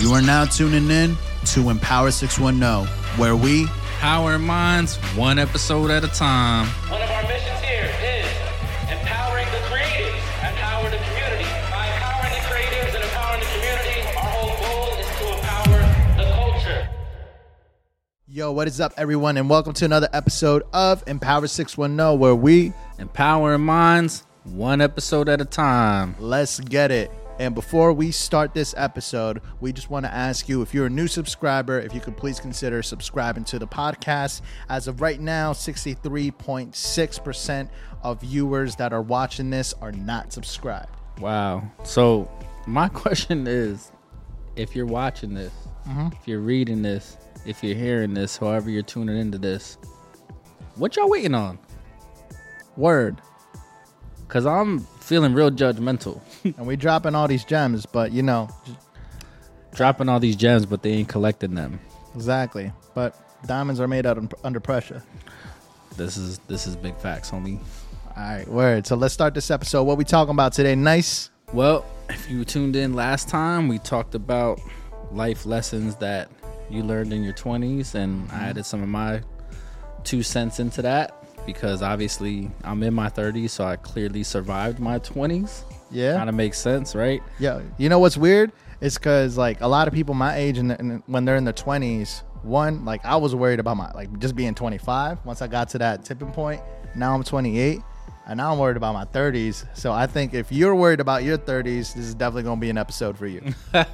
You are now tuning in to Empower 610, where we Power Minds, one episode at a time. One of our missions here is empowering the creatives, empower the community. By empowering the creatives and empowering the community, our whole goal is to empower the culture. Yo, what is up, everyone, and welcome to another episode of Empower 610, where we empower minds, one episode at a time. let's get it. And before we start this episode, we just want to ask you if you're a new subscriber, if you could please consider subscribing to the podcast. As of right now, 63.6% of viewers that are watching this are not subscribed. Wow. So, my question is if you're watching this, mm-hmm. if you're reading this, if you're hearing this, however you're tuning into this, what y'all waiting on? Word. Because I'm feeling real judgmental. and we dropping all these gems, but you know, Dropping all these gems, but they ain't collecting them. exactly. But diamonds are made out of, under pressure. This is this is big facts, homie. All right, word. So let's start this episode. What we talking about today? Nyce. Well, if you tuned in last time, we talked about life lessons that you learned in your 20s, and I mm-hmm. added some of my two cents into that because obviously I'm in my 30s, so I clearly survived my 20s. Yeah. Kind of makes sense, right? Yeah. You know what's weird? It's because like a lot of people my age and, and when they're in their twenties, one like I was worried about my like just being 25. Once I got to that tipping point, now I'm 28, and now I'm worried about my 30s. So I think if you're worried about your 30s, this is definitely gonna be an episode for you. Uh,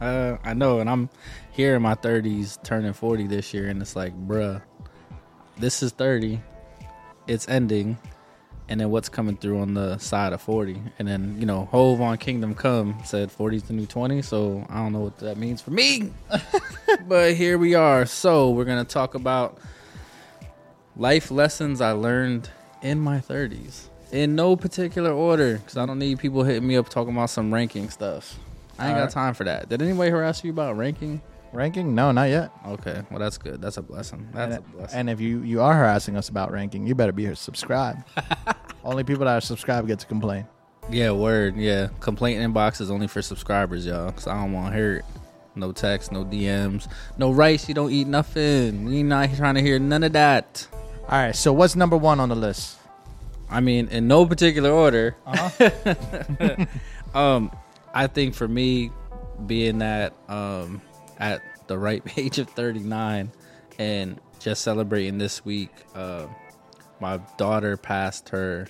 I know, and I'm here in my 30s, turning 40 this year, and it's like, bruh, this is 30, it's ending, and then what's coming through on the side of 40? And then, you know, Hov on Kingdom Come said 40's the new 20, so I don't know what that means for me. but here we are. So we're to talk about life lessons I learned in my 30s. In no particular order, because I don't need people hitting me up talking about some ranking stuff. I ain't got Alright. time for that. Did anybody harass you about ranking? Ranking? No, not yet. Okay, well that's good. That's a blessing. That's And, a blessing. and if you you are harassing us about ranking, you better be here subscribed. Only people that are subscribed get to complain. yeah, word. Yeah, complaint inbox is only for subscribers, y'all. Cause I don't want to hear it. No text, no DMs, no rice. You don't eat nothing. We not trying to hear none of that. All right. So what's number one on the list? I mean, in no particular order. Uh-huh. um, I think for me, being that um at the ripe age of 39 and just celebrating this week, uh, my daughter passed her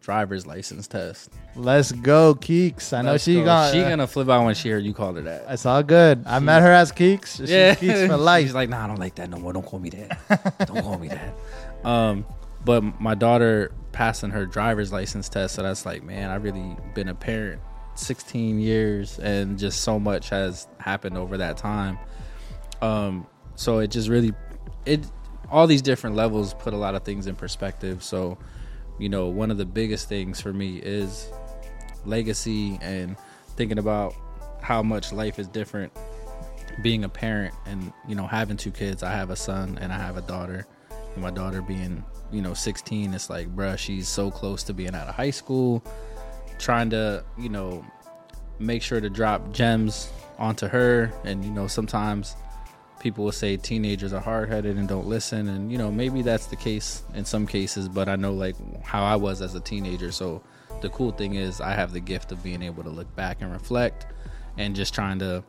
driver's license test. Let's go, Keeks. I know Let's she go. gonna. she gonna flip out when she heard you called her that. It's all good. I met her as Keeks. She's Keeks for life. She's like, nah, I don't like that no more. Don't call me that. don't call me that. Um, but my daughter passing her driver's license test, so that's like, man, I've really been a parent 16 years, and just so much has happened over that time. Um, so it just really, it all these different levels put a lot of things in perspective. So, you know, one of the biggest things for me is legacy and thinking about how much life is different being a parent and you know having two kids i have a son and i have a daughter and my daughter being you know 16 it's like bruh she's so close to being out of high school trying to you know make sure to drop gems onto her. And you know sometimes people will say teenagers are hard-headed and don't listen. And you know maybe that's the case in some cases but i know like how i was as a teenager. So the cool thing is i have the gift of being able to look back and reflect and just trying to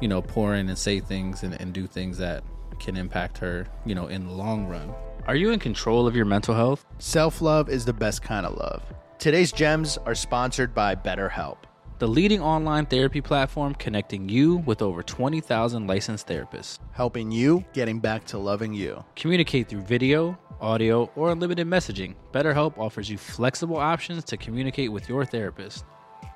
you know pour in and say things and, and do things that can impact her you know in the long run. Are you in control of your mental health? Self love is the best kind of love. Today's gems are sponsored by BetterHelp. the leading online therapy platform connecting you with over 20,000 licensed therapists helping you getting back to loving you. Communicate through video, audio, or unlimited messaging. BetterHelp offers you flexible options to communicate with your therapist.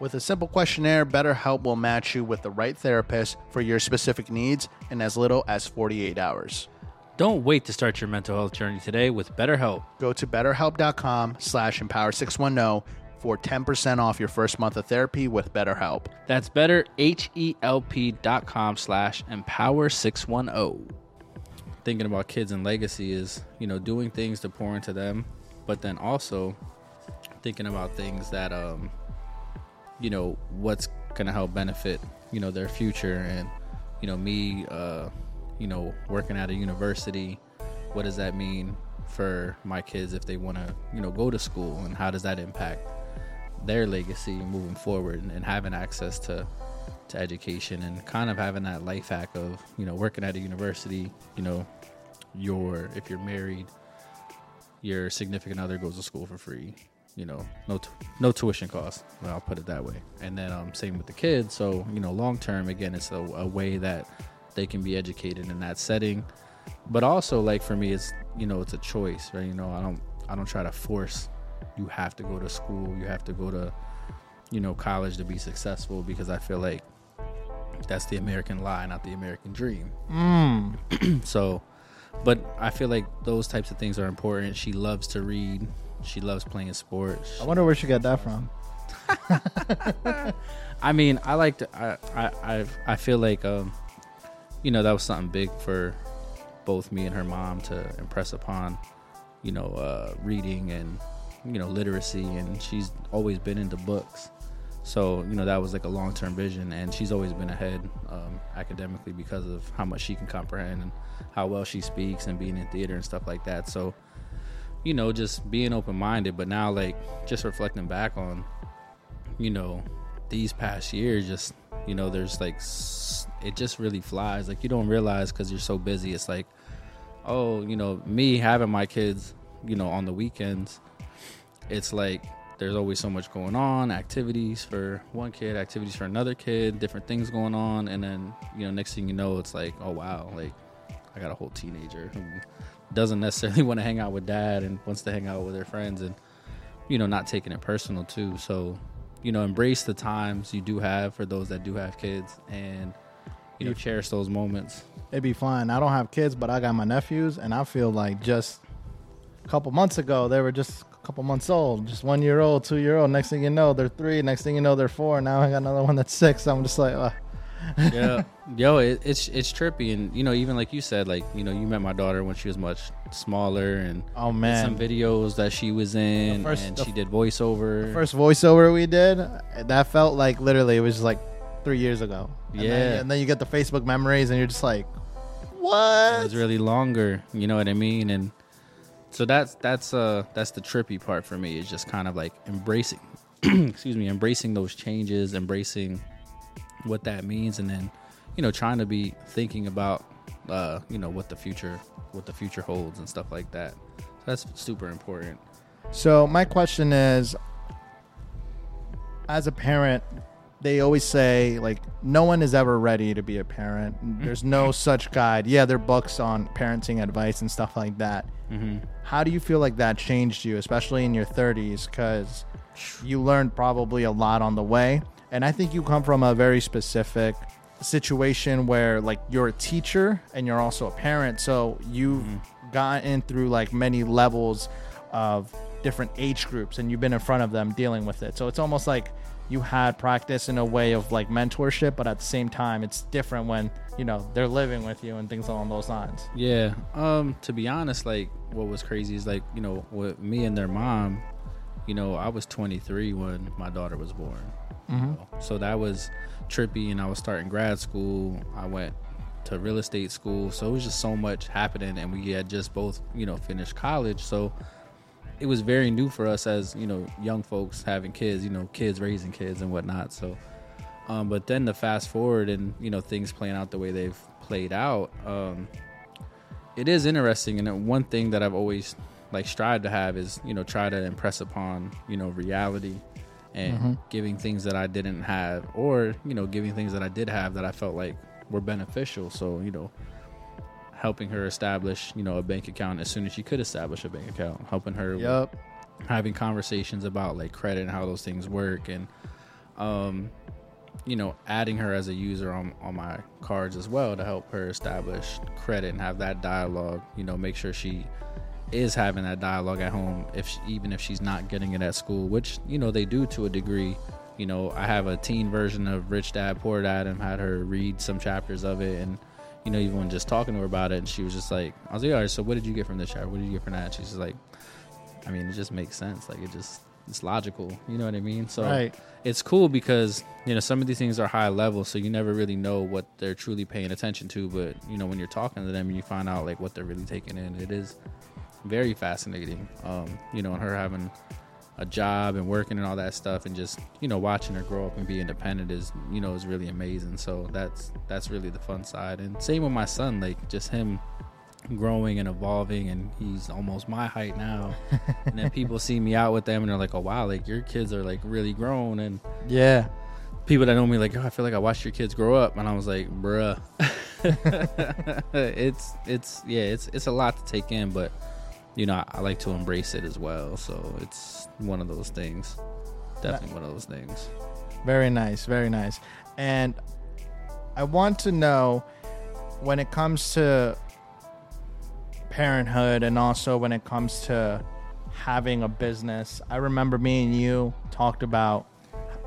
With a simple questionnaire, BetterHelp will match you with the right therapist for your specific needs in as little as 48 hours. Don't wait to start your mental health journey today with BetterHelp. Go to betterhelp.com slash empower610 for 10% off your first month of therapy with BetterHelp. That's better, H-E-L-P.com slash empower 610. Thinking about kids and legacy is, you know, doing things to pour into them, but then also thinking about things that, um, you know, what's going to help benefit you know their future and you know me uh you know working at a university what does that mean for my kids if they want to you know go to school and how does that impact their legacy moving forward and, and having access to to education and kind of having that life hack of you know working at a university you know your if you're married your significant other goes to school for free you know no t- no tuition costs i'll put it that way. And then um, same with the kids so you know long term again it's a, a way that they can be educated in that setting but also like for me it's you know it's a choice right you know i don't i don't try to force you have to go to school you have to go to you know college to be successful because i feel like that's the american lie not the american dream Mm. so but i feel like those types of things are important she loves to read she loves playing sports I wonder where she got that from. I mean, I like to. I I I, I feel like um, you know, that was something big for both me and her mom to impress upon, you know, uh, reading and you know literacy, and she's always been into books. So you know that was like a long term vision, and she's always been ahead um, academically because of how much she can comprehend and how well she speaks and being in theater and stuff like that. So you know, just being open minded. But now, like, just reflecting back on, you know, these past years, just, you know, there's like, it just really flies. Like, you don't realize because you're so busy. It's like, oh, you know, me having my kids, you know, on the weekends, it's like, there's always so much going on activities for one kid activities for another kid different things going on and then you know next thing you know it's like oh wow like i got a whole teenager who doesn't necessarily want to hang out with dad and wants to hang out with their friends and you know not taking it personal too so you know embrace the times you do have for those that do have kids and you know cherish those moments It'd be fine. I don't have kids, but I got my nephews, and I feel like just a couple months ago they were just a couple months old, just one year old, two year old. Next thing you know, they're three. Next thing you know, they're four. Now I got another one that's six. I'm just like, uh, yeah yo it, it's it's trippy and you know even like you said like you know you met my daughter when she was much smaller and oh man. some videos that she was in first- and the she did voiceover First voiceover we did, that felt like literally it was just like three years ago. And Yeah. then, and then you get the Facebook memories, and you're just like, what? it was really longer you know what i mean and so that's that's uh that's the trippy part for me is just kind of like embracing excuse me embracing those changes embracing what that means and then you know trying to be thinking about uh you know what the future what the future holds and stuff like that so that's super important So my question is, as a parent, they always say like no one is ever ready to be a parent. There's no such guide. Yeah, there are books on parenting advice and stuff like that. mm-hmm. How do you feel like that changed you, especially in your 30s? Because you learned probably a lot on the way, and I think you come from a very specific situation where like you're a teacher and you're also a parent, so you've gotten through like many levels of different age groups, and you've been in front of them dealing with it. So it's almost like you had practice in a way of like mentorship, but at the same time, it's different when you know they're living with you and things along those lines. Yeah. Um. To be honest, like what was crazy is like you know with me and their mom, you know I was 23 when my daughter was born. Mm-hmm. So that was trippy, and I was starting grad school. I went to real estate school, so it was just so much happening, and we had just both you know finished college, so it was very new for us as you know young folks having kids, you know kids raising kids and whatnot. So. Um, but then the fast forward and you know things playing out the way they've played out, um, it is interesting. And one thing that I've always like strived to have is you know try to impress upon you know reality and giving things that I didn't have, or you know giving things that I did have that I felt like were beneficial. So you know helping her establish you know a bank account as soon as she could establish a bank account, helping her Yep. having conversations about like credit and how those things work and um you know adding her as a user on, on my cards as well to help her establish credit and have that dialogue you know make sure she is having that dialogue at home if she, even if she's not getting it at school which you know they do to a degree you know i have a teen version of rich dad poor dad and had her read some chapters of it and you know even when just talking to her about it and she was just like i was like all right so what did you get from this chapter what did you get from that she's just like I mean, it just makes sense. Like it just it's logical. You know what I mean? So Right. it's cool because you know some of these things are high level, so you never really know what they're truly paying attention to. But you know when you're talking to them and you find out like what they're really taking in, it is very fascinating. Um, you know, and her having a job and working and all that stuff, and just you know watching her grow up and be independent is you know is really amazing. So that's that's really the fun side. And same with my son, like just him growing and evolving and he's almost my height now and then people see me out with them and they're like oh wow like your kids are like really grown and Yeah. people that know me like oh i feel like i watched your kids grow up and i was like bruh it's it's yeah it's it's a lot to take in but you know I, I like to embrace it as well so it's one of those things definitely one of those things Very nice, very nice. And I want to know when it comes to parenthood and also when it comes to having a business. I remember me and you talked about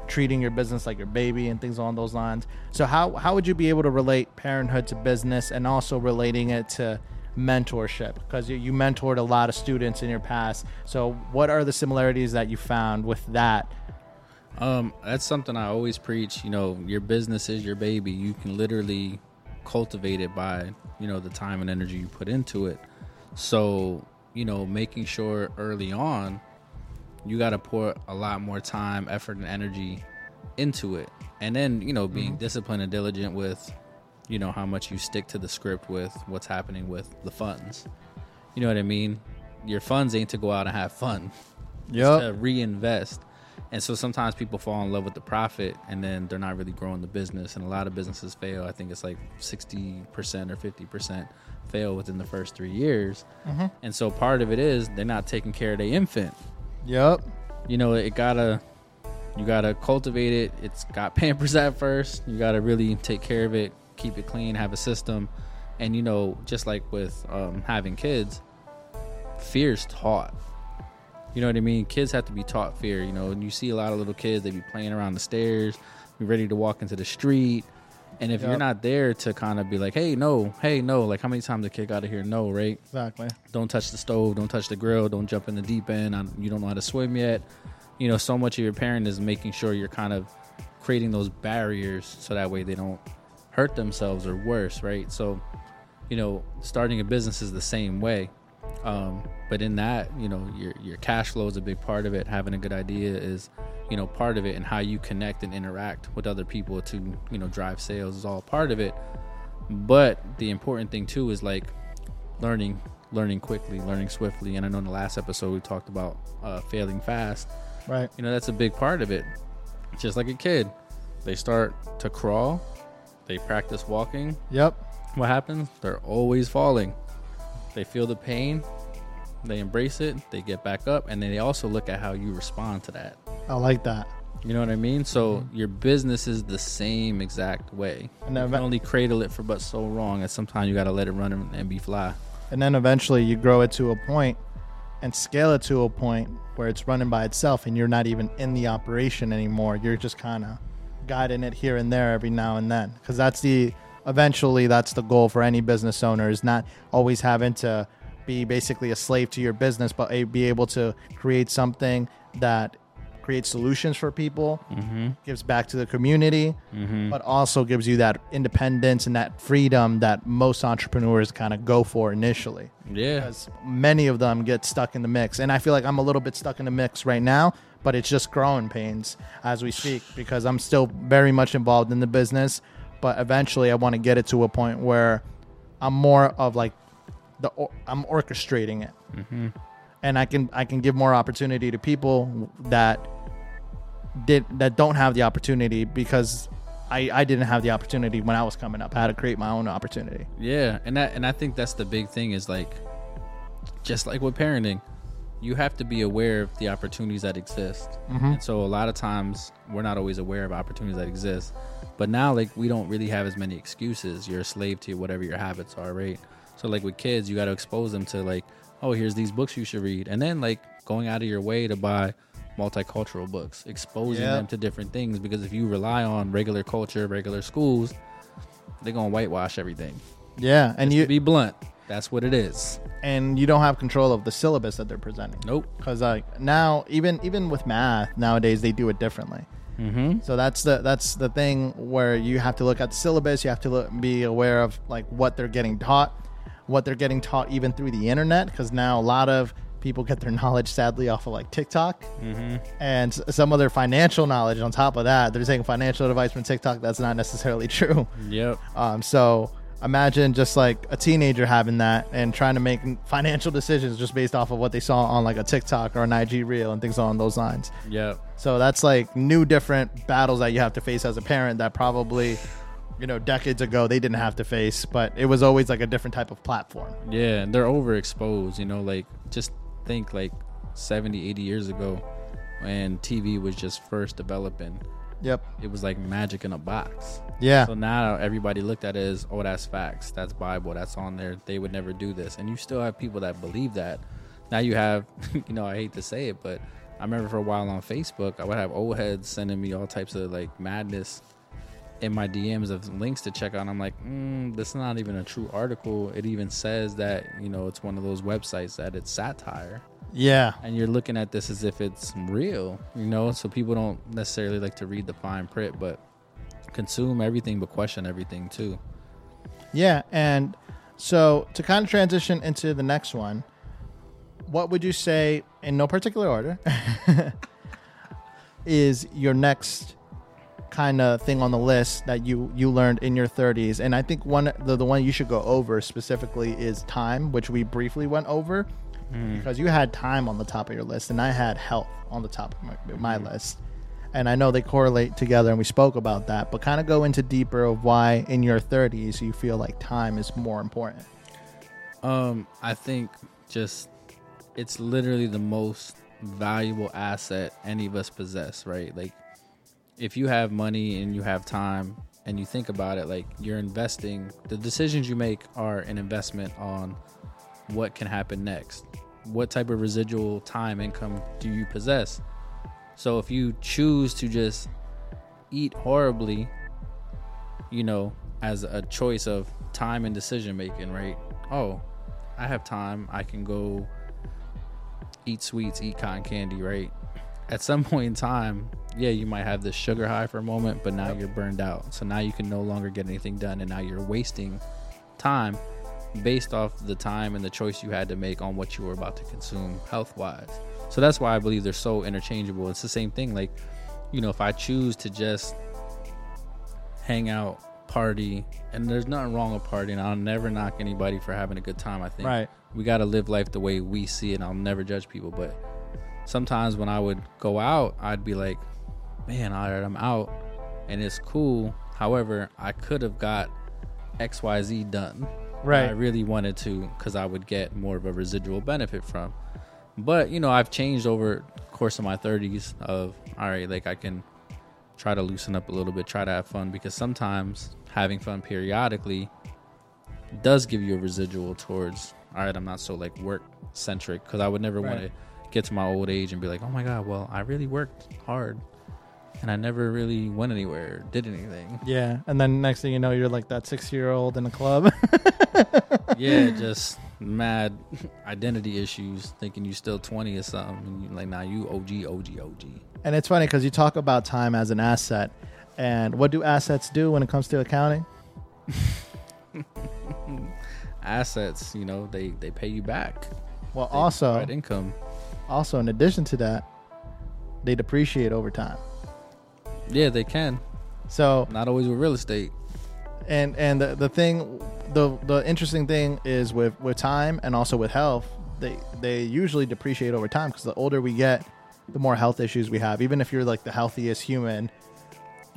treating your business like your baby and things along those lines. So how how would you be able to relate parenthood to business and also relating it to mentorship because you, you mentored a lot of students in your past. So what are the similarities that you found with that? Um, that's something I always preach. You know, your business is your baby. You can literally cultivate it by, you know, the time and energy you put into it. So, you know, making sure early on, you got to pour a lot more time, effort, and energy into it. And then, you know, being disciplined and diligent with, you know, how much you stick to the script with what's happening with the funds. You know what I mean? Your funds ain't to go out and have fun to reinvest. And so sometimes people fall in love with the profit and then they're not really growing the business. And a lot of businesses fail. I think it's like 60% or 50% fail within the first three years. Mm-hmm. And so part of it is they're not taking care of their infant. Yep. You know, it gotta, you gotta cultivate it. It's got pampers at first. You gotta really take care of it, keep it clean, have a system. And, you know, just like with um, having kids, fear's taught. You know what I mean? Kids have to be taught fear. You know, and you see a lot of little kids, they be playing around the stairs, be ready to walk into the street. And if you're not there to kind of be like, hey, no, hey, no, like how many times a kid got to hear no, right? Exactly. Don't touch the stove, don't touch the grill, don't jump in the deep end. I, you don't know how to swim yet. You know, so much of your parent is making sure you're kind of creating those barriers so that way they don't hurt themselves or worse, right? So, you know, starting a business is the same way. Um, but in that, you know, your your cash flow is a big part of it. Having a good idea is, you know, part of it, and how you connect and interact with other people to, you know, drive sales is all part of it. But the important thing too is like learning, learning quickly, learning swiftly. And I know in the last episode we talked about uh, failing fast. Right. You know, that's a big part of it. Just like a kid, they start to crawl, they practice walking, Yep. what happens? They're always falling. They feel the pain, they embrace it, they get back up, and then they also look at how you respond to that. I like that. You know what I mean? So mm-hmm. your business is the same exact way. And you can only cradle it for but so long, and sometimes you got to let it run and, and be fly. and then eventually you grow it to a point and scale it to a point where it's running by itself and you're not even in the operation anymore. You're just kind of guiding it here and there every now and then. Because that's the eventually that's the goal for any business owner is not always having to be basically a slave to your business, but be able to create something that creates solutions for people, mm-hmm. gives back to the community, mm-hmm. but also gives you that independence and that freedom that most entrepreneurs kind of go for initially. Yeah. Because many of them get stuck in the mix. And I feel like I'm a little bit stuck in the mix right now, but it's just growing pains as we speak because I'm still very much involved in the business. But eventually, I want to get it to a point where I'm more of like the or- I'm orchestrating it, mm-hmm. and I can I can give more opportunity to people that did that don't have the opportunity because I I didn't have the opportunity when I was coming up. I had to create my own opportunity. Yeah, and that and I think that's the big thing is like just like with parenting, you have to be aware of the opportunities that exist. Mm-hmm. And so a lot of times we're not always aware of opportunities that exist. But now like we don't really have as many excuses. You're a slave to whatever your habits are, right? So like with kids, you got to expose them to like, oh, here's these books you should read. And then like going out of your way to buy multicultural books, exposing Yep. them to different things because if you rely on regular culture, regular schools, they're going to whitewash everything Yeah, and to you be blunt. That's what it is. and you don't have control of the syllabus that they're presenting. Nope. Because like now, even even with math nowadays, they do it differently. Mm-hmm. So that's the that's the thing where you have to look at the syllabus. You have to look, be aware of like what they're getting taught, what they're getting taught even through the internet. Because now a lot of people get their knowledge sadly off of like TikTok, and some of their financial knowledge on top of that. They're taking financial advice from TikTok. That's not necessarily true. Yep. Um, so imagine just like a teenager having that and trying to make financial decisions just based off of what they saw on like a TikTok or an IG reel and things along those lines. Yeah. So that's like new different battles that you have to face as a parent that probably, you know, decades ago they didn't have to face, but it was always like a different type of platform. Yeah, and they're overexposed, you know, like just think like 70, 80 years ago when TV was just first developing. Yep. It was like magic in a box. Yeah. So now everybody looked at it as, oh, that's facts. That's Bible. That's on there. They would never do this. And you still have people that believe that. Now you have, you know, I hate to say it, but I remember for a while on Facebook, I would have old heads sending me all types of like madness in my DMs of links to check out. I'm like, mm, this is not even a true article. It even says that, you know, it's one of those websites that it's satire Yeah. and you're looking at this as if it's real, you know. So people don't necessarily like to read the fine print, but consume everything, but question everything too. Yeah. And so to kind of transition into the next one, what would you say, in no particular order, is your next kind of thing on the list that you you learned in your 30s? And I think one the, the one you should go over specifically is time, which we briefly went over because you had time on the top of your list, and I had health on the top of my, my list. And I know they correlate together, and we spoke about that. But kind of go into deeper of why in your 30s you feel like time is more important. Um, I think just it's literally the most valuable asset any of us possess, right? Like if you have money and you have time and you think about it, like you're investing, the decisions you make are an investment on what can happen next. What type of residual time income do you possess? So if you choose to just eat horribly, you know, as a choice of time and decision making, right? Oh, I have time. I can go eat sweets, eat cotton candy, right? At some point in time, yeah, you might have this sugar high for a moment, but now you're burned out. So now you can no longer get anything done, and now you're wasting time based off the time and the choice you had to make on what you were about to consume health wise. So that's why I believe they're so interchangeable. It's the same thing. Like, you know, if I choose to just hang out, party, and there's nothing wrong with partying. I'll never knock anybody for having a good time. I think Right. we got to live life the way we see it. I'll never judge people, but sometimes when I would go out, I'd be like, man, all right, I'm out and it's cool. However, I could have got XYZ done. Right. I really wanted to because I would get more of a residual benefit from. But, you know, I've changed over the course of my 30s of, all right, like I can try to loosen up a little bit, try to have fun because sometimes having fun periodically does give you a residual towards all right i'm not so like work centric because i would never want to get to my old age and be like oh my god well i really worked hard and i never really went anywhere or did anything Yeah. And then next thing you know, you're like that six year old in a club. yeah just mad identity issues thinking you're still 20 or something like now you og og og and it's funny because you talk about time as an asset. And what do assets do when it comes to accounting? assets you know they they pay you back Well, They also, income also in addition to that, they depreciate over time. Yeah they can. So not always with real estate. And and the, the thing the the interesting thing is with with time and also with health they they usually depreciate over time because the older we get the more health issues we have. Even if you're like the healthiest human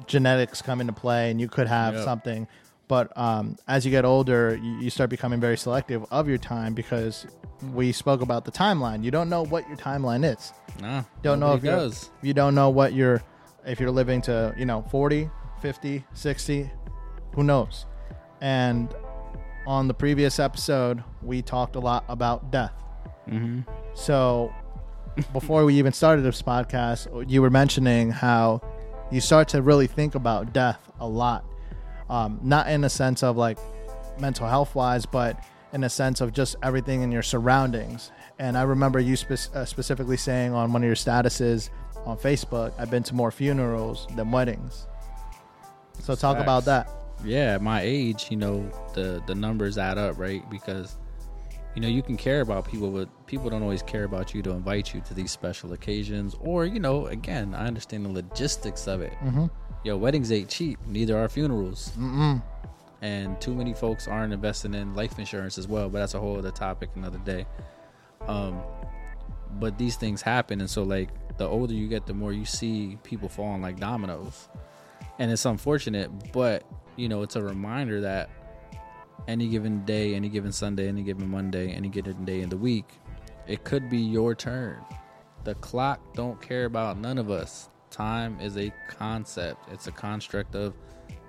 genetics come into play and you could have Yep. something. But um, as you get older you, you start becoming very selective of your time because we spoke about the timeline. You don't know what your timeline is. Nah don't know if you're, you don't know what you're if you're living to you know 40 50 60 who knows and on the previous episode we talked a lot about death mm-hmm. so before we even started this podcast you were mentioning how you start to really think about death a lot um, not in a sense of like mental health wise but in a sense of just everything in your surroundings. And I remember you spe- uh, specifically saying on one of your statuses on Facebook, "I've been to more funerals than weddings." So talk about that. yeah, my age, you know, the the numbers add up, right? Because you know, you can care about people, but people don't always care about you to invite you to these special occasions. Or, you know, again, I understand the logistics of it. Mm-hmm. Yo, weddings ain't cheap. Neither are funerals. Mm-mm. and too many folks aren't investing in life insurance as well but that's a whole other topic another day um but these things happen. And so like the older you get the more you see people falling like dominoes. And it's unfortunate but you know it's a reminder that any given day any given sunday any given monday any given day in the week it could be your turn. The clock don't care about none of us. Time is a concept. It's a construct of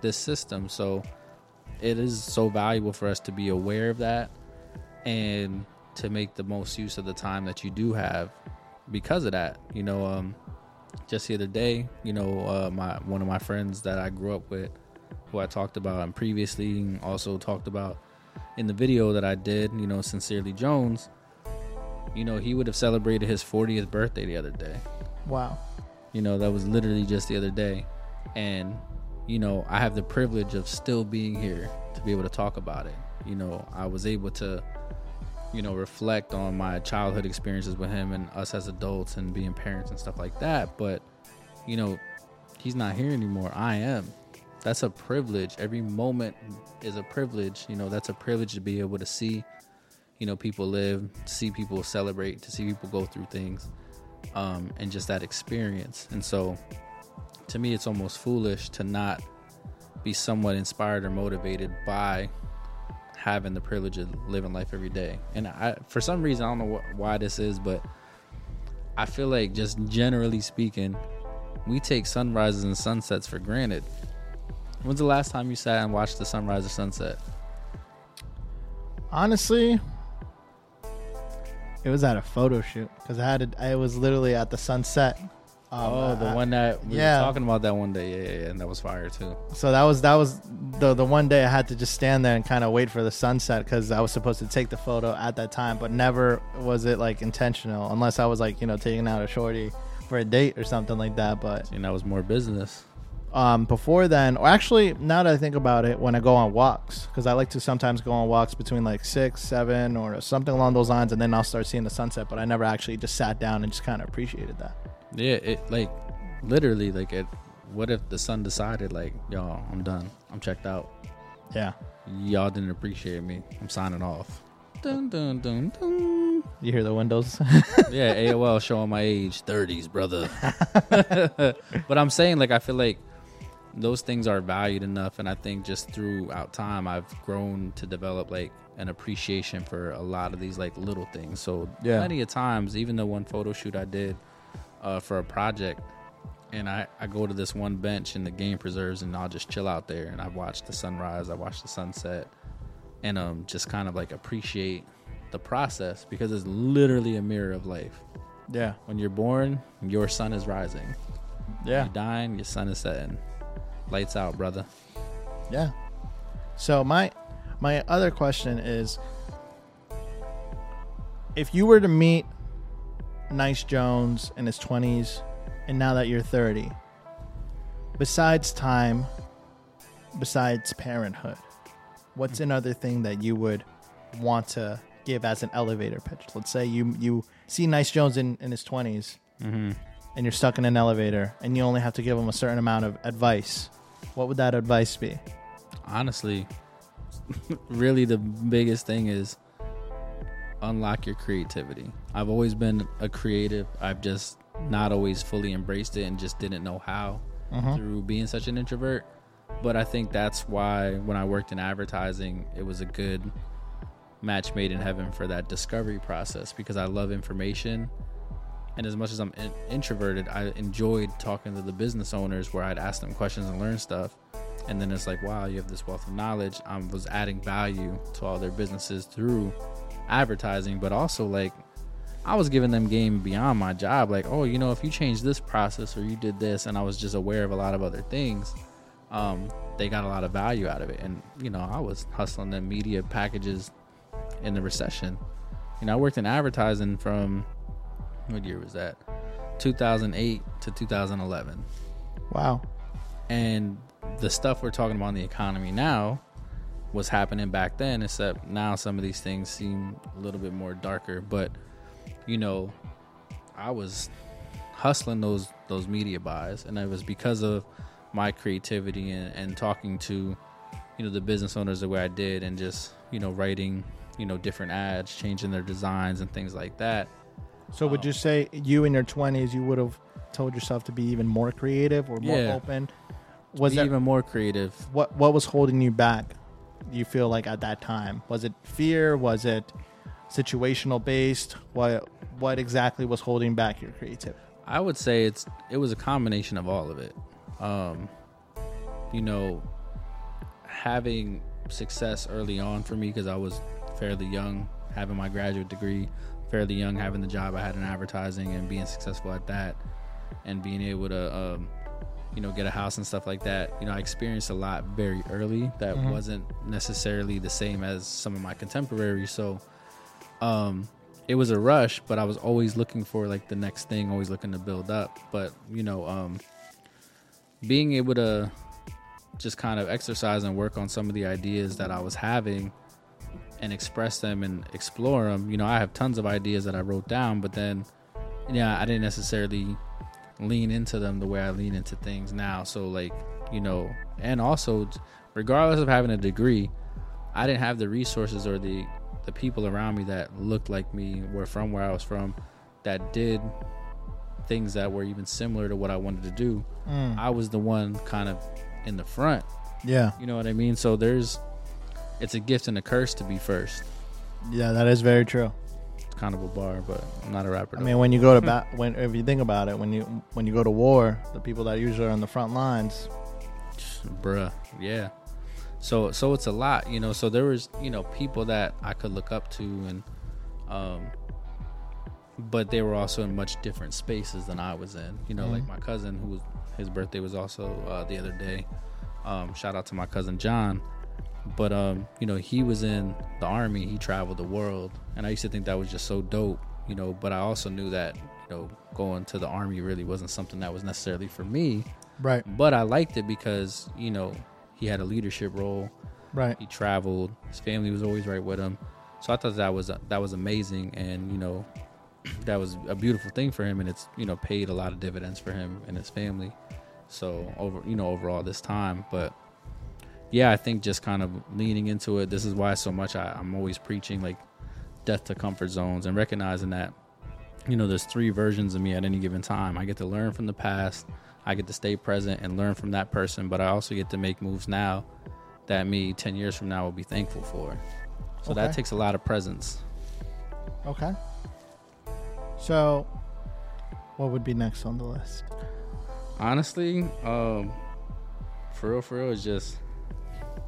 this system. So it is so valuable for us to be aware of that. And to make the most use of the time that you do have because of that you know um just the other day you know uh my one of my friends that i grew up with who i talked about and previously also talked about in the video that i did you know sincerely jones you know he would have celebrated his 40th birthday the other day Wow. you know, that was literally just the other day. And, you know, I have the privilege of still being here to be able to talk about it. You know, I was able to, you know, reflect on my childhood experiences with him and us as adults and being parents and stuff like that. But, you know, he's not here anymore. I am. That's a privilege. Every moment is a privilege. You know, that's a privilege to be able to see, you know, people live, see people celebrate, to see people go through things um, and just that experience. And so, to me, it's almost foolish to not be somewhat inspired or motivated by having the privilege of living life every day. And I, for some reason, I don't know wh- why this is, but I feel like just generally speaking, we take sunrises and sunsets for granted. When's the last time you sat and watched the sunrise or sunset? Honestly, it was at a photo shoot because I had it. I was literally at the sunset. Um, oh, the I- one that we yeah. were talking about that one day. Yeah, yeah, yeah, and that was fire too. So that was that was the the one day I had to just stand there and kind of wait for the sunset because I was supposed to take the photo at that time, but never was it like intentional unless I was like you know taking out a shorty for a date or something like that. But And that was more business. um, before then, or actually now that I think about it, when I go on walks, because I like to sometimes go on walks between like six, seven, or something along those lines, and then I'll start seeing the sunset. But I never actually just sat down and just kind of appreciated that. Yeah, it like literally like it. What if the sun decided like, y'all, I'm done. I'm checked out. Yeah, Y'all didn't appreciate me. I'm signing off. Dun dun dun dun. you hear the windows. Yeah, AOL showing my age, 30s, brother. but I'm saying like I feel like those things are valued enough, and I think just throughout time I've grown to develop like an appreciation for a lot of these like little things. So Yeah. plenty of times, even the one photo shoot I did uh, for a project, and I I go to this one bench in the game preserves, and I'll just chill out there, and I watch the sunrise, I watch the sunset, and um just kind of like appreciate the process because it's literally a mirror of life. yeah, When you're born, your sun is rising. yeah. You're dying, your sun is setting. Lights out, brother. Yeah. So my my other question is if you were to meet Nyce Jonez in his 20s and now that you're 30 besides time besides parenthood what's another thing that you would want to give as an elevator pitch? Let's say you you see Nyce Jonez in in his 20s Mm-hmm. and you're stuck in an elevator and you only have to give him a certain amount of advice. What would that advice be? Honestly, really the biggest thing is unlock your creativity. I've always been a creative. I've just not always fully embraced it and just didn't know how Mhm. through being such an introvert. But I think that's why when I worked in advertising, it was a good match made in heaven for that discovery process because I love information. And as much as I'm in- introverted, I enjoyed talking to the business owners where I'd ask them questions and learn stuff. And then it's like, wow, you have this wealth of knowledge. I was adding value to all their businesses through advertising, but also like I was giving them game beyond my job. Like, oh, you know, if you change this process or you did this, and I was just aware of a lot of other things, um, they got a lot of value out of it. And you know, I was hustling them media packages in the recession. You know, I worked in advertising from what year was that? 2008 to 2011. Wow. And the stuff we're talking about in the economy now was happening back then, except now some of these things seem a little bit more darker. But you know, I was hustling those those media buys, and it was because of my creativity and, and talking to you know the business owners the way I did, and just you know writing you know different ads, changing their designs and things like that. So would you um, say you in your twenties you would have told yourself to be even more creative or more Yeah. open? Was even more creative. what what was holding you back? You feel like at that time was it fear? Was it situational based? What what exactly was holding back your creativity? I would say it's it was a combination of all of it. Um, you know, having success early on for me because I was fairly young, having my graduate degree, fairly young, having the job I had in advertising and being successful at that, and being able to, um, you know, get a house and stuff like that. You know, I experienced a lot very early that wasn't necessarily the same as some of my contemporaries. So, um, it was a rush, but I was always looking for like the next thing, always looking to build up. But you know, um, being able to just kind of exercise and work on some of the ideas that I was having and express them and explore them. You know, I have tons of ideas that I wrote down, but then, yeah, I didn't necessarily lean into them the way I lean into things now. So, like, you know, and also, regardless of having a degree, I didn't have the resources or the the people around me that looked like me, were from where I was from, that did things that were even similar to what I wanted to do. Mm. I was the one kind of in the front. Yeah, You know what I mean? So there's, it's a gift and a curse to be first. yeah, that is very true. It's kind of a bar, but I'm not a rapper. I mean, when you go to bat, when if you think about it, when you when you go to war, the people that usually are on the front lines, bruh, yeah. So so it's a lot, you know. So there was, you know, people that I could look up to, and um, but they were also in much different spaces than I was in. You know, like my cousin, who was his birthday was also uh, the other day. Um, shout out to my cousin John. But um, you know, he was in the army. He traveled the world, and I used to think that was just so dope. You know, but I also knew that you know going to the army really wasn't something that was necessarily for me right, but I liked it because you know he had a leadership role. right, He traveled. His family was always right with him. So I thought that was that was amazing, and you know that was a beautiful thing for him, and it's you know paid a lot of dividends for him and his family. So over you know overall this time, but yeah, I think just kind of leaning into it. This is why so much I, I'm always preaching like death to comfort zones and recognizing that you know there's three versions of me at any given time. I get to learn from the past. I get to stay present and learn from that person, but I also get to make moves now that me 10 years from now will be thankful for. So that takes a lot of presence. okay. So, what would be next on the list? Honestly, um, for real, for real, is just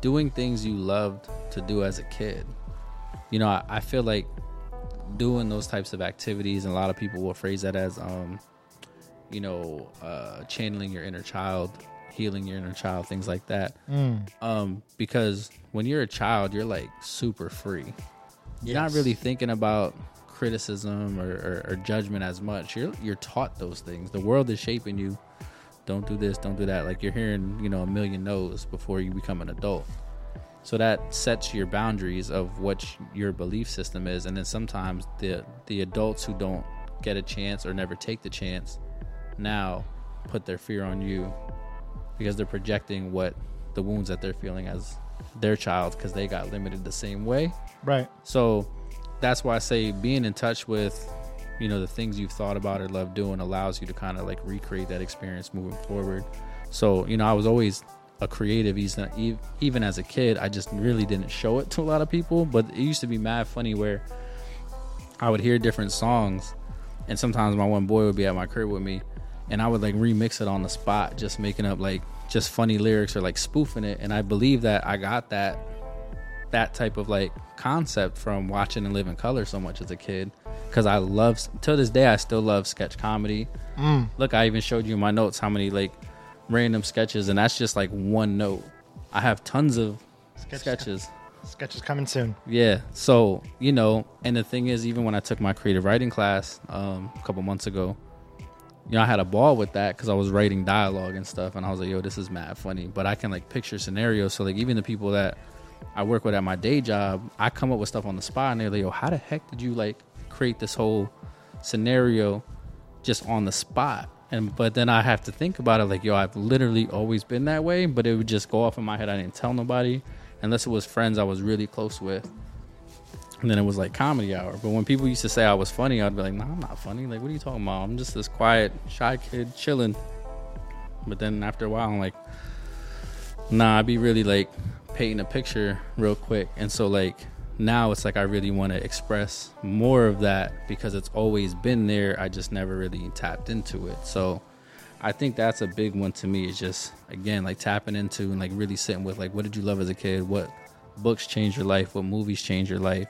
doing things you loved to do as a kid. You know, I, I feel like doing those types of activities, and a lot of people will phrase that as, um, you know, uh, channeling your inner child, healing your inner child, things like that. Um, because when you're a child, you're like super free. You're not really thinking about criticism or, or, or judgment as much. You're you're taught those things. The world is shaping you. Don't do this. Don't do that. Like you're hearing, you know, a million no's before you become an adult. So that sets your boundaries of what your belief system is, and then sometimes the the adults who don't get a chance or never take the chance now put their fear on you because they're projecting what the wounds that they're feeling as their child because they got limited the same way. Right. So that's why I say being in touch with, you know, the things you've thought about or love doing allows you to kind of like recreate that experience moving forward. So, you know, I was always a creative even even as a kid. I just really didn't show it to a lot of people, but it used to be mad funny where I would hear different songs and sometimes my one boy would be at my crib with me and I would like remix it on the spot, just making up like just funny lyrics or like spoofing it. And I believe that I got that that type of like concept from watching In Living Color so much as a kid because I love till this day I still love sketch comedy. Look, I even showed you my notes how many like random sketches, and that's just like one note. I have tons of sketches. sketches. Sketch is coming soon. Yeah. So, you know, and the thing is, even when I took my creative writing class um, a couple months ago, you know, I had a ball with that because I was writing dialogue and stuff. And I was like, yo, this is mad funny. But I can like picture scenarios. So, like, even the people that I work with at my day job, I come up with stuff on the spot and they're like, yo, how the heck did you like create this whole scenario just on the spot? And but then I have to think about it like, yo, I've literally always been that way, but it would just go off in my head. I didn't tell nobody unless it was friends I was really close with. And then it was like comedy hour. But when people used to say I was funny, I'd be like, nah, I'm not funny. Like, what are you talking about? I'm just this quiet, shy kid chilling. But then after a while, I'm like, nah, I'd be really like painting a picture real quick. And so, like, now it's like I really want to express more of that because it's always been there. I just never really tapped into it. So, I think that's a big one to me. Is just again like tapping into and like really sitting with like what did you love as a kid? What books changed your life? What movies changed your life?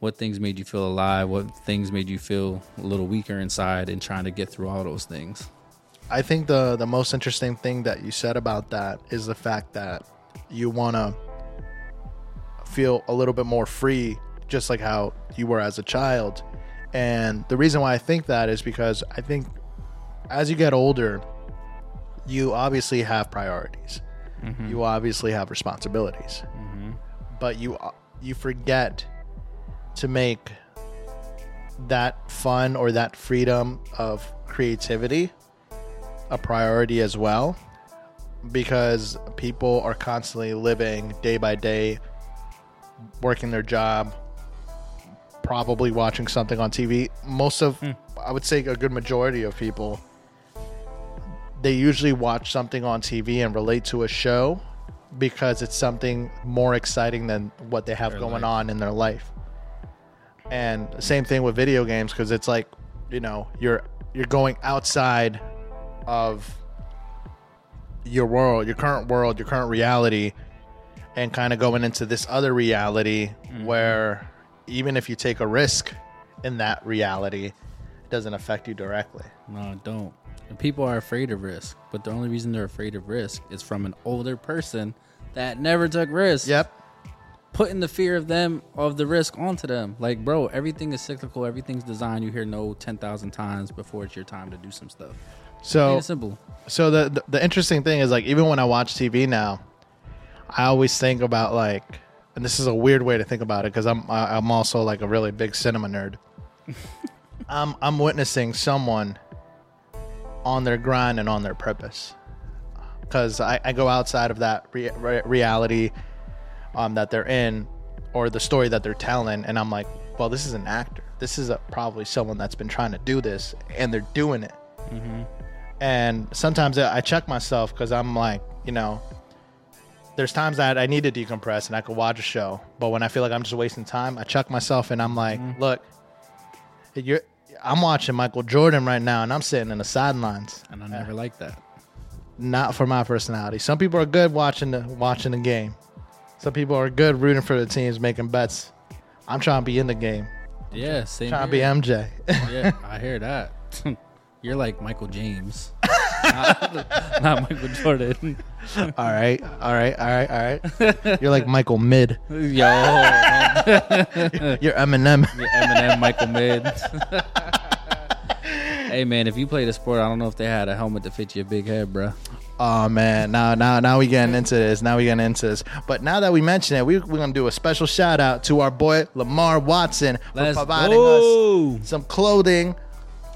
What things made you feel alive? What things made you feel a little weaker inside? And trying to get through all those things. I think the the most interesting thing that you said about that is the fact that you want to feel a little bit more free, just like how you were as a child. And the reason why I think that is because I think as you get older, you obviously have priorities. Mm-hmm. You obviously have responsibilities, mm-hmm. but you uh, you forget to make that fun or that freedom of creativity a priority as well because people are constantly living day by day working their job probably watching something on TV most of hmm. I would say a good majority of people they usually watch something on TV and relate to a show because it's something more exciting than what they have Their going life. on in their life. And same thing with video games because it's like, you know, you're you're going outside of your world, your current world, your current reality and kind of going into this other reality mm-hmm. where even if you take a risk in that reality, it doesn't affect you directly. No, don't. And people are afraid of risk, but the only reason they're afraid of risk is from an older person that never took risks. Yep. putting the fear of them of the risk onto them. Like, bro, everything is cyclical. Everything's designed. You hear no ten thousand times before it's your time to do some stuff. So simple. so the, the the interesting thing is like even when I watch TV now, I always think about like, and this is a weird way to think about it because I'm I- I'm also like a really big cinema nerd. I'm I'm witnessing someone on their grind and on their purpose. Because I, I go outside of that re- re- reality um, that they're in or the story that they're telling and i'm like well this is an actor. This is a, probably someone that's been trying to do this and they're doing it. And sometimes I I check myself because I'm like, you know, there's times that I need to decompress and I could watch a show, but when I feel like I'm just wasting time, I chuck myself and I'm like, mm-hmm. look, you're, I'm watching Michael Jordan right now, and I'm sitting in the sidelines. And I never liked that. Not for my personality. Some people are good watching the watching the game. Some people are good rooting for the teams, making bets. I'm trying to be in the game, Yeah, same. trying to be here. MJ. yeah, I hear that. You're like Michael James, not, not Michael Jordan. all right, all right, all right, all right. You're like Michael Mid. Yo, You're Eminem. You're Eminem, Michael Mid. hey man, if you played a sport, I don't know if they had a helmet to fit your big head, bro. Oh man, now now now we getting into this. Now we getting into this. But now that we mention it, we, we're gonna do a special shout out to our boy Lamar Watson for Let's providing go us some clothing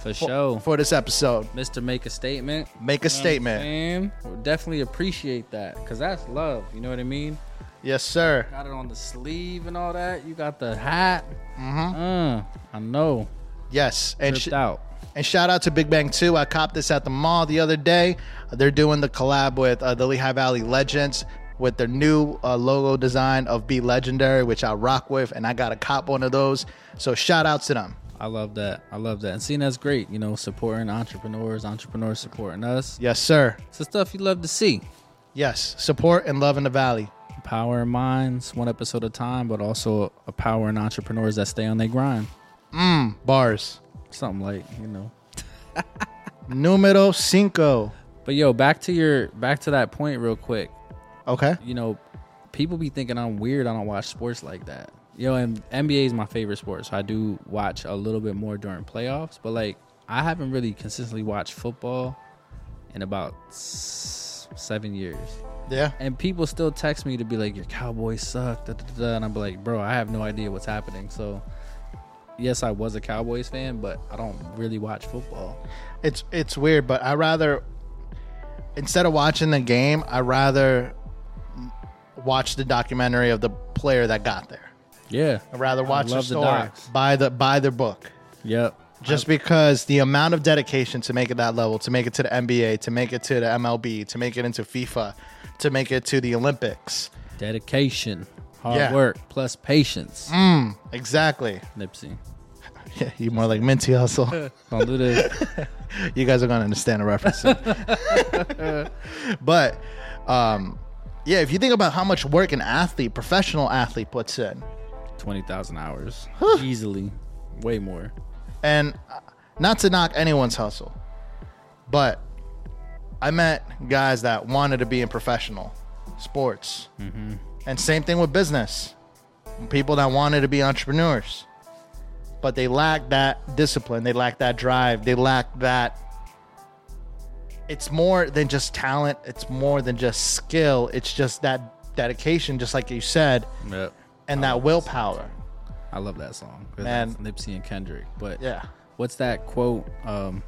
for for, sure. for this episode. Mister, make a statement. Make a statement. And we definitely appreciate that because that's love. You know what I mean? Yes, sir. Got it on the sleeve and all that. You got the hat. Mm-hmm. Uh, I know. Yes, and sh- out. and shout out to Big Bang 2. I copped this at the mall the other day. They're doing the collab with uh, the Lehigh Valley Legends with their new uh, logo design of Be Legendary, which I rock with, and I got a cop one of those. So shout out to them. I love that. I love that. And seeing that's great. You know, supporting entrepreneurs, entrepreneurs supporting us. Yes, sir. It's the stuff you love to see. Yes, support and love in the valley. Power in minds, one episode at a time, but also a power in entrepreneurs that stay on their grind. Mmm, Bars. Something like, you know. Numero cinco. But yo, back to your back to that point real quick. Okay. You know, people be thinking I'm weird. I don't watch sports like that. Know, and NBA is my favorite sport, so I do watch a little bit more during playoffs. But like, I haven't really consistently watched football in about s- seven years. Yeah. And people still text me to be like, "Your Cowboys suck," da, da, da, da. and I'm like, "Bro, I have no idea what's happening." So, yes, I was a Cowboys fan, but I don't really watch football. It's it's weird, but I rather instead of watching the game, I rather watch the documentary of the player that got there. Yeah, I'd rather watch the love the story, docs. buy the buy the book. yep. Just because the amount of dedication to make it that level, to make it to the NBA, to make it to the MLB, to make it into FIFA, to make it to the Olympics. Dedication, hard Yeah. work, plus patience. Exactly. Nipsey, Yeah, you more like Minty Hustle. don't do this. you guys are gonna understand the reference. but um, yeah, if you think about how much work an athlete, professional athlete, puts in, Twenty thousand hours, easily, way more. and uh, not to knock anyone's hustle, but I met guys that wanted to be in professional sports, and same thing with business. People that wanted to be entrepreneurs, but they lacked that discipline, they lacked that drive, they lacked that. It's more than just talent. It's more than just skill. It's just that dedication, just like you said, Yep. And that willpower. I love that song. Man. that's Nipsey and Kendrick. But Yeah. what's that quote? Um,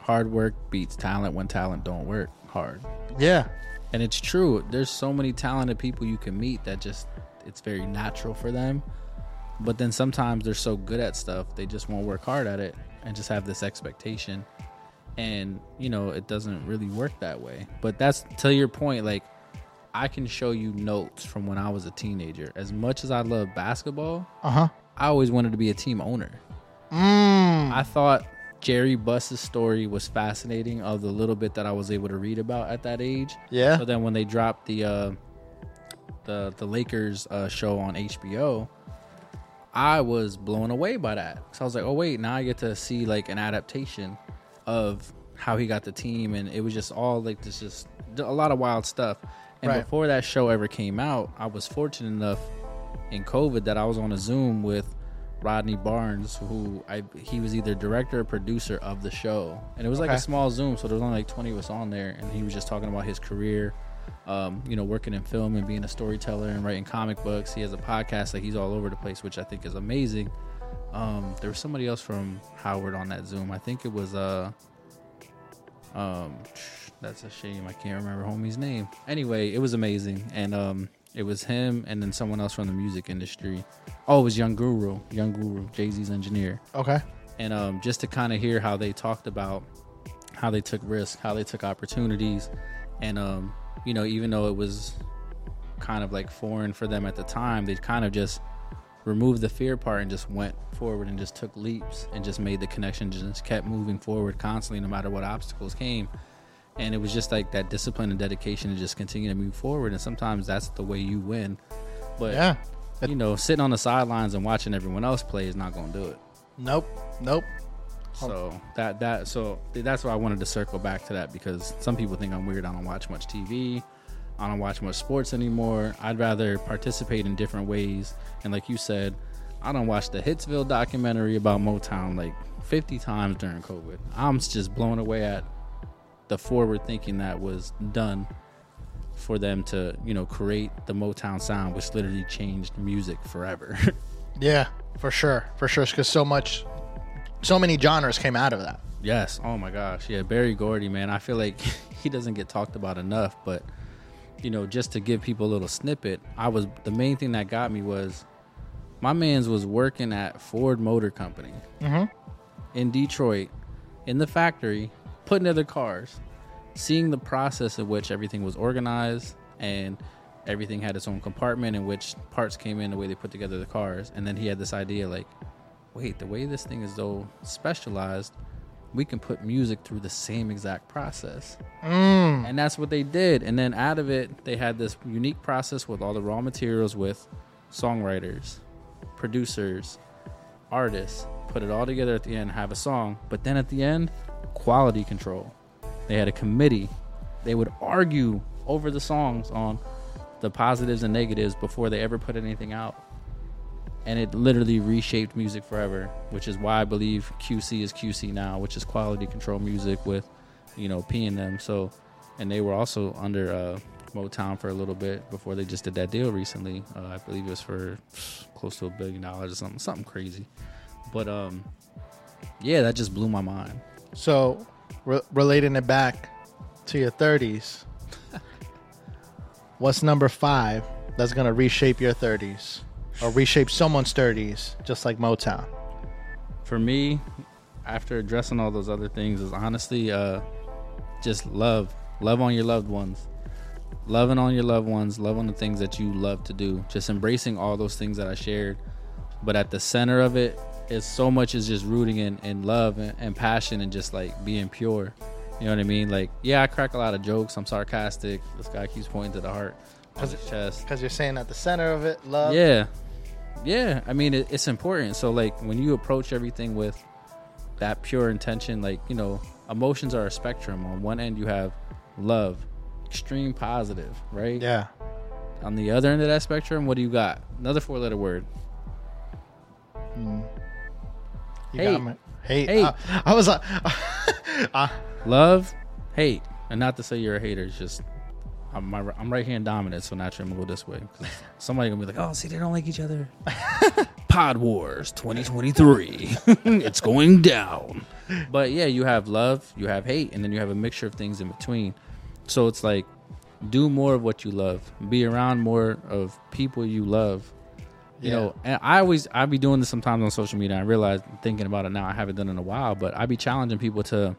hard work beats talent when talent don't work hard. Yeah. And it's true. There's so many talented people you can meet that just it's very natural for them. But then sometimes they're so good at stuff, they just won't work hard at it and just have this expectation. And, you know, it doesn't really work that way. But that's to your point, like I can show you notes from when I was a teenager. As much as I love basketball, Uh huh. I always wanted to be a team owner. Mm. I thought Jerry Buss's story was fascinating of the little bit that I was able to read about at that age. Yeah. So then when they dropped the uh, the the Lakers uh, show on HBO, I was blown away by that. So I was like, oh wait, now I get to see like an adaptation of how he got the team, and it was just all like this, just a lot of wild stuff. And Right. before that show ever came out, I was fortunate enough in COVID that I was on a Zoom with Rodney Barnes, who I he was either director or producer of the show, and it was like a small Zoom, so there was only like twenty of us on there, and he was just talking about his career, um, you know, working in film and being a storyteller and writing comic books. He has a podcast, like he's all over the place, which I think is amazing. Um, there was somebody else from Howard on that Zoom. I think it was uh, um, that's a shame. I can't remember homie's name. Anyway, it was amazing, and um, it was him and then someone else from the music industry. Oh, it was Young Guru, Young Guru, Jay Z's engineer, Okay. and um, just to kind of hear how they talked about how they took risks, how they took opportunities, and um, you know, even though it was kind of like foreign for them at the time, they kind of just removed the fear part and just went forward and just took leaps and just made the connection, just kept moving forward constantly, no matter what obstacles came. And it was just like that discipline and dedication to just continue to move forward. And sometimes that's the way you win. But Yeah. you know, sitting on the sidelines and watching everyone else play is not going to do it. Nope. Nope. So that that so that's why I wanted to circle back to that because some people think I'm weird. I don't watch much TV. I don't watch much sports anymore. I'd rather participate in different ways. And like you said, I don't watch the Hitsville documentary about Motown like 50 times during COVID. I'm just blown away at the forward thinking that was done for them to, you know, create the Motown sound, which literally changed music forever. Yeah, for sure. For sure. Because so much, so many genres came out of that. Yes. Oh my gosh. Yeah, Berry Gordy, man. I feel like he doesn't get talked about enough, but you know, just to give people a little snippet, I was the main thing that got me was my man's was working at Ford Motor Company mm-hmm. in Detroit in the factory putting together cars, seeing the process of which everything was organized and everything had its own compartment in which parts came in the way they put together the cars. And then he had this idea like wait the way this thing is so specialized we can put music through the same exact process. Mm. And that's what they did. And then out of it they had this unique process with all the raw materials with songwriters producers artists put it all together at the end have a song. But then at the end quality control they had a committee they would argue over the songs on the positives and negatives before they ever put anything out. And it literally reshaped music forever, which is why I believe QC is QC now, which is quality control music with, you know, P and them. So, and they were also under uh, Motown for a little bit before they just did that deal recently. Uh, I believe it was for close to a billion dollars or something, something crazy. But um, yeah, that just blew my mind. So, re- relating it back to your 30s, what's number five that's going to reshape your 30s or reshape someone's 30s, just like Motown? for me, after addressing all those other things, is honestly uh, just love. Love on your loved ones. Loving on your loved ones. Love on the things that you love to do. Just embracing all those things that I shared. But at the center of it is so much is just rooting in, in love and, and passion and just like being pure. You know what I mean? Like, yeah, I crack a lot of jokes. I'm sarcastic. This guy keeps pointing to the heart, on his chest. Because you're saying at the center of it, love. Yeah, yeah. I mean, it, it's important. So, like, when you approach everything with that pure intention, like, you know, emotions are a spectrum. On one end, you have love, extreme positive, right? Yeah. On the other end of that spectrum, what do you got? Another four-letter word. Hmm. You Hate. got me. Hate. Hate. Uh, I was like, uh, Love, hate, and not to say you're a hater. It's just I'm my, I'm right hand dominant, so naturally I'm gonna go this way. Somebody gonna be like, "Oh, see, they don't like each other." Pod Wars 2023, it's going down. But yeah, you have love, you have hate, and then you have a mixture of things in between. So it's like, do more of what you love. Be around more of people you love. You Yeah. know, and I always I be doing this sometimes on social media. I realize thinking about it now, I haven't done it in a while, but I be challenging people to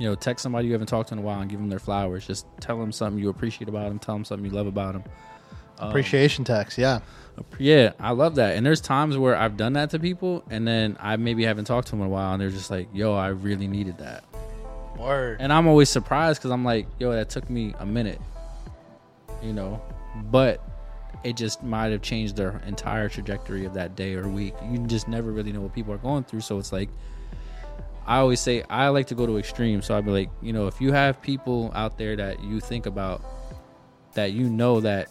you know, text somebody you haven't talked to in a while and give them their flowers. Just tell them something you appreciate about them. Tell them something you love about them. Um, appreciation text. Yeah. Yeah, I love that. And there's times where I've done that to people, and then I maybe haven't talked to them in a while, and they're just like, "Yo, I really needed that." Word. And I'm always surprised because I'm like, "Yo, that took me a minute," you know, but it just might have changed their entire trajectory of that day or week. You just never really know what people are going through, so it's like. I always say I like to go to extremes, so I'd be like, you know, if you have people out there that you think about, that you know that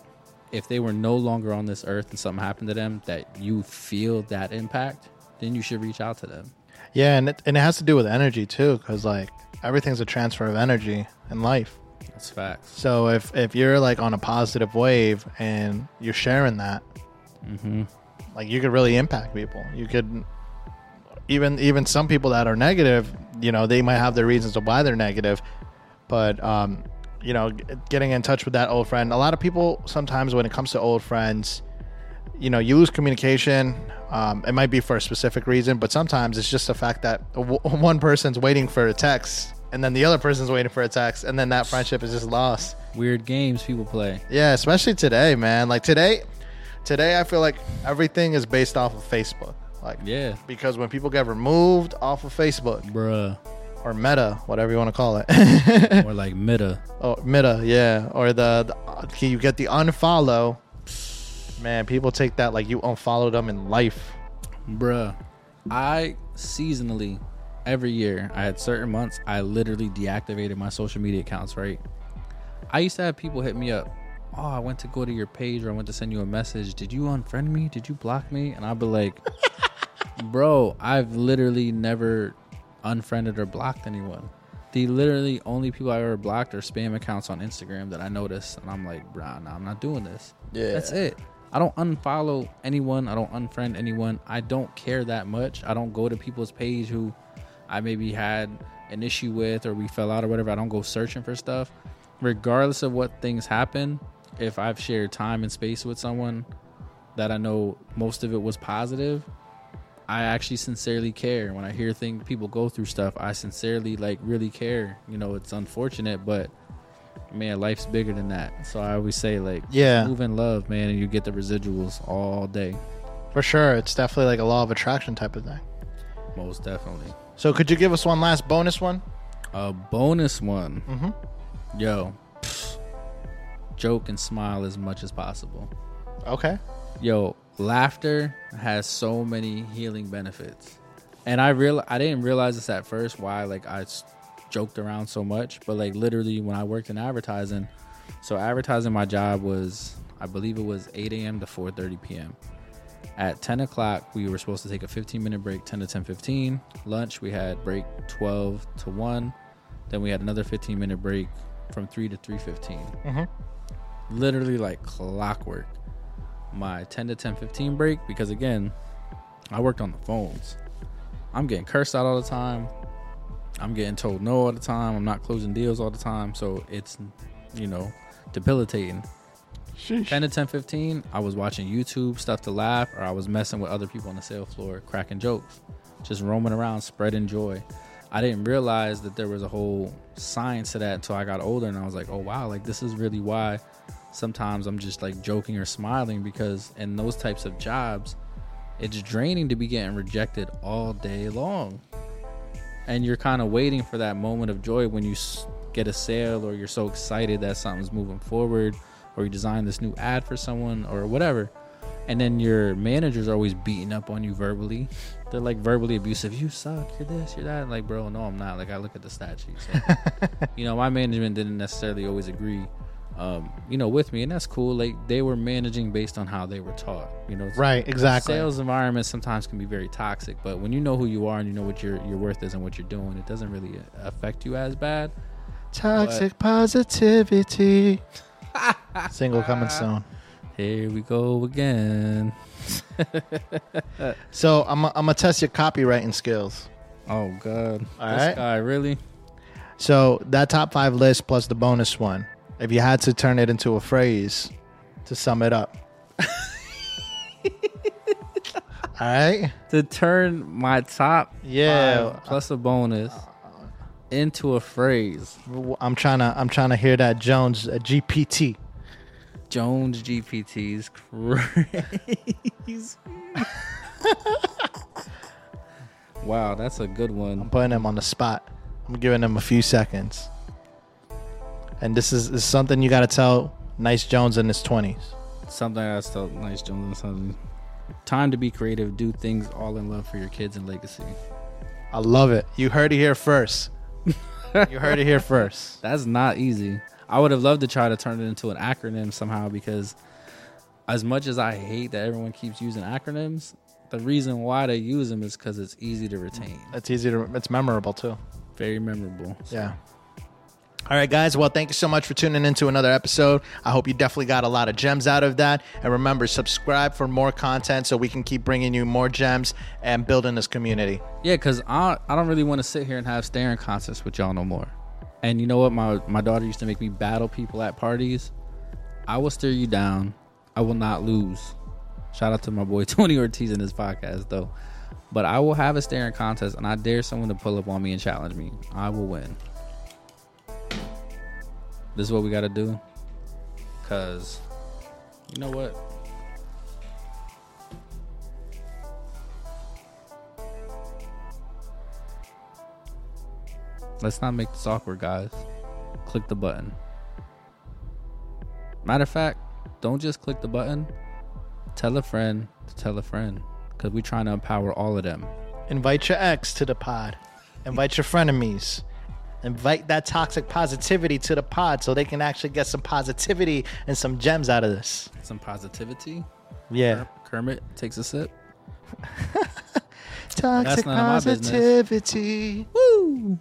if they were no longer on this earth and something happened to them, that you feel that impact, then you should reach out to them. Yeah, and it, and it has to do with energy too, because like everything's a transfer of energy in life. That's facts. So if if you're like on a positive wave and you're sharing that, Mm-hmm. like you could really impact people. You could even even some people that are negative, you know, they might have their reasons of why they're negative, but um, you know, getting in touch with that old friend. A lot of people sometimes when it comes to old friends, you know, you lose communication. Um, it might be for a specific reason, but sometimes it's just the fact that w- one person's waiting for a text, and then the other person's waiting for a text, and then that friendship is just lost. Weird games people play. Yeah, especially today, man. Like today, today I feel like everything is based off of Facebook. Like, Yeah. because when people get removed off of Facebook Bruh. or Meta, whatever you want to call it, or like Meta. oh Meta, yeah, or the, the you get the unfollow. Man, people take that like you unfollowed them in life. Bruh. I seasonally, every year, I had certain months, I literally deactivated my social media accounts, right? I used to have people hit me up. Oh, I went to go to your page or I went to send you a message. Did you unfriend me? Did you block me? And I'd be like, bro, I've literally never unfriended or blocked anyone. The literally only people I ever blocked are spam accounts on Instagram that I notice. And I'm like, bro, no, I'm not doing this. Yeah. That's it. I don't unfollow anyone. I don't unfriend anyone. I don't care that much. I don't go to people's page who I maybe had an issue with or we fell out or whatever. I don't go searching for stuff. Regardless of what things happen, if I've shared time and space with someone that I know most of it was positive, I actually sincerely care. When I hear things people go through stuff, I sincerely like really care. You know, it's unfortunate, but man, life's bigger than that. So I always say like Yeah. move in love, man, and you get the residuals all day. For sure, it's definitely like a law of attraction type of thing. Most definitely. So could you give us one last bonus one? A bonus one. Mm-hmm. Yo. pfft, joke and smile as much as possible. Okay. Yo, laughter has so many healing benefits. And I real I didn't realize this at first why like I joked around so much, but like literally when I worked in advertising, so advertising my job was I believe it was 8 a.m. to 4:30 p.m. At 10 o'clock, we were supposed to take a 15 minute break, 10 to 10:15. Lunch, we had break 12 to 1. Then we had another 15 minute break from 3 to 3:15. Mm-hmm. Literally like clockwork. My 10 to 10:15 break because again, I worked on the phones. I'm getting cursed out all the time. I'm getting told no all the time. I'm not closing deals all the time. So it's, you know, debilitating. 10 to 10, 15, I was watching YouTube stuff to laugh, or I was messing with other people on the sales floor, cracking jokes, just roaming around, spreading joy. I didn't realize that there was a whole science to that until I got older, and I was like, oh wow, like this is really why sometimes I'm just like joking or smiling because in those types of jobs, it's draining to be getting rejected all day long. And you're kind of waiting for that moment of joy when you get a sale or you're so excited that something's moving forward or you design this new ad for someone or whatever. And then your managers are always beating up on you verbally. They're like verbally abusive. You suck. You're this. You're that. Like, bro, no, I'm not. Like, I look at the stat sheet. So, you know, my management didn't necessarily always agree, um, you know, with me, and that's cool. Like, they were managing based on how they were taught. You know, Right, exactly. Sales environments sometimes can be very toxic, but when you know who you are and you know what your your worth is and what you're doing, it doesn't really affect you as bad. Toxic positivity. Single coming uh, soon. Here we go again. So I'm I'm gonna test your copywriting skills. Oh God, All this right. guy really? So that top five list plus the bonus one. If you had to turn it into a phrase to sum it up. All right. To turn my top Yeah. five plus a bonus uh, into a phrase. I'm trying to I'm trying to hear that Jonez uh, GPT. Jonez GPT's crazy. wow, that's a good one. I'm putting him on the spot. I'm giving him a few seconds. And this is, is something you got to tell Nyce Jonez in his 20s. Something that's still nice, Jones. Something. Time to be creative. Do things all in love for your kids and legacy. I love it. You heard it here first. You heard it here first. That's not easy. I would have loved to try to turn it into an acronym somehow because, as much as I hate that everyone keeps using acronyms, the reason why they use them is because it's easy to retain. It's easy to it's memorable too. Very memorable. Yeah. All right, guys. Well, thank you so much for tuning into another episode. I hope you definitely got a lot of gems out of that. And remember, subscribe for more content so we can keep bringing you more gems and building this community. Yeah, because I, I don't really want to sit here and have staring contests with y'all no more. And you know what? My, my daughter used to make me battle people at parties. I will stare you down. I will not lose. Shout out to my boy Tony Ortiz in his podcast, though. But I will have a staring contest, and I dare someone to pull up on me and challenge me. I will win. This is what we got to do. Because, you know what? Let's not make this awkward, guys. Click the button. Matter of fact, don't just click the button. Tell a friend to tell a friend. Because we're trying to empower all of them. Invite your ex to the pod. Invite your frenemies. Invite that toxic positivity to the pod so they can actually get some positivity and some gems out of this. Some positivity. Yeah. Kermit takes a sip. Toxic none of my business. positivity. Woo!